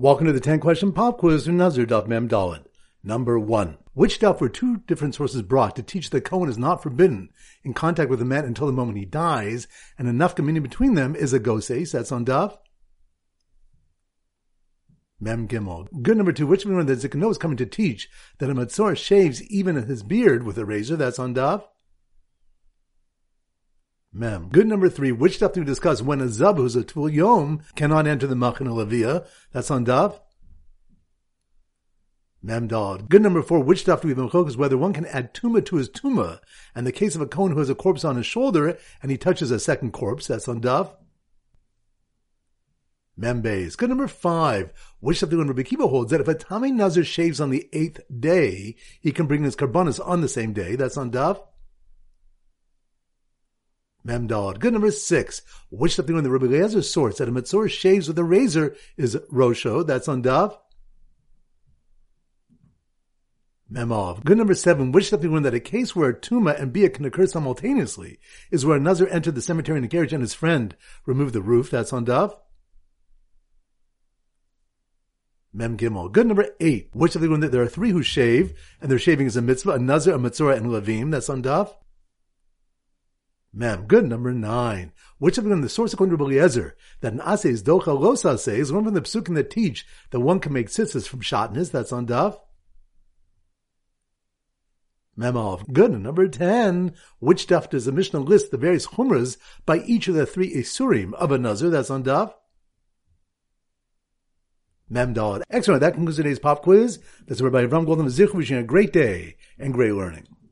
Welcome to the 10 question pop quiz from Nazir Daf Mem Daled. Number one. Which daf were two different sources brought to teach that Cohen is not forbidden in contact with a man until the moment he dies, and enough communion between them is a goses, that's on daf? Mem Gimel. Good number two. Which one that Zikano is coming to teach that a Metzora shaves even his beard with a razor, that's on daf? Mem. Good number three. Which stuff do we discuss when a zab who's a tevul yom cannot enter the machaneh leviyah? That's on daf. Mem dal. Good number four. Which stuff do we have is whether one can add tuma to his tuma. And the case of a kohen who has a corpse on his shoulder and he touches a second corpse. That's on daf. Membeis. Good number five. Which stuff do when Rabbi Kiva holds that if a Tami Nazir shaves on the eighth day, he can bring his korbanos on the same day. That's on daf. Memdalad. Good number six. Which something when the Rabbi Eliezer sorts that a Metzora shaves with a razor is Rosho. That's on Dav. Memov. Good number seven. Which something when that a case where a Tuma and Bia can occur simultaneously is where a Nazir entered the cemetery in a carriage and his friend removed the roof. That's on Dav. Mem Gimel. Good number eight. Which of the one that there are three who shave, and their shaving is a mitzvah, a nazir, a mitzvah, and levim. That's on Daf. Mem. Good. Number nine. Which of them the source according to Eliezer that an ase is docha los ase is one from the psukim that teach that one can make tzitzis from shatnez. That's on Daf. Memov. Good. Number 10. Which daf does the Mishnah list the various chumras by each of the three Isurim of a Nazir? That's on daf. Memdalad. Excellent. That concludes today's pop quiz. That's Rabbi Avram Golden Zich wishing a great day and great learning.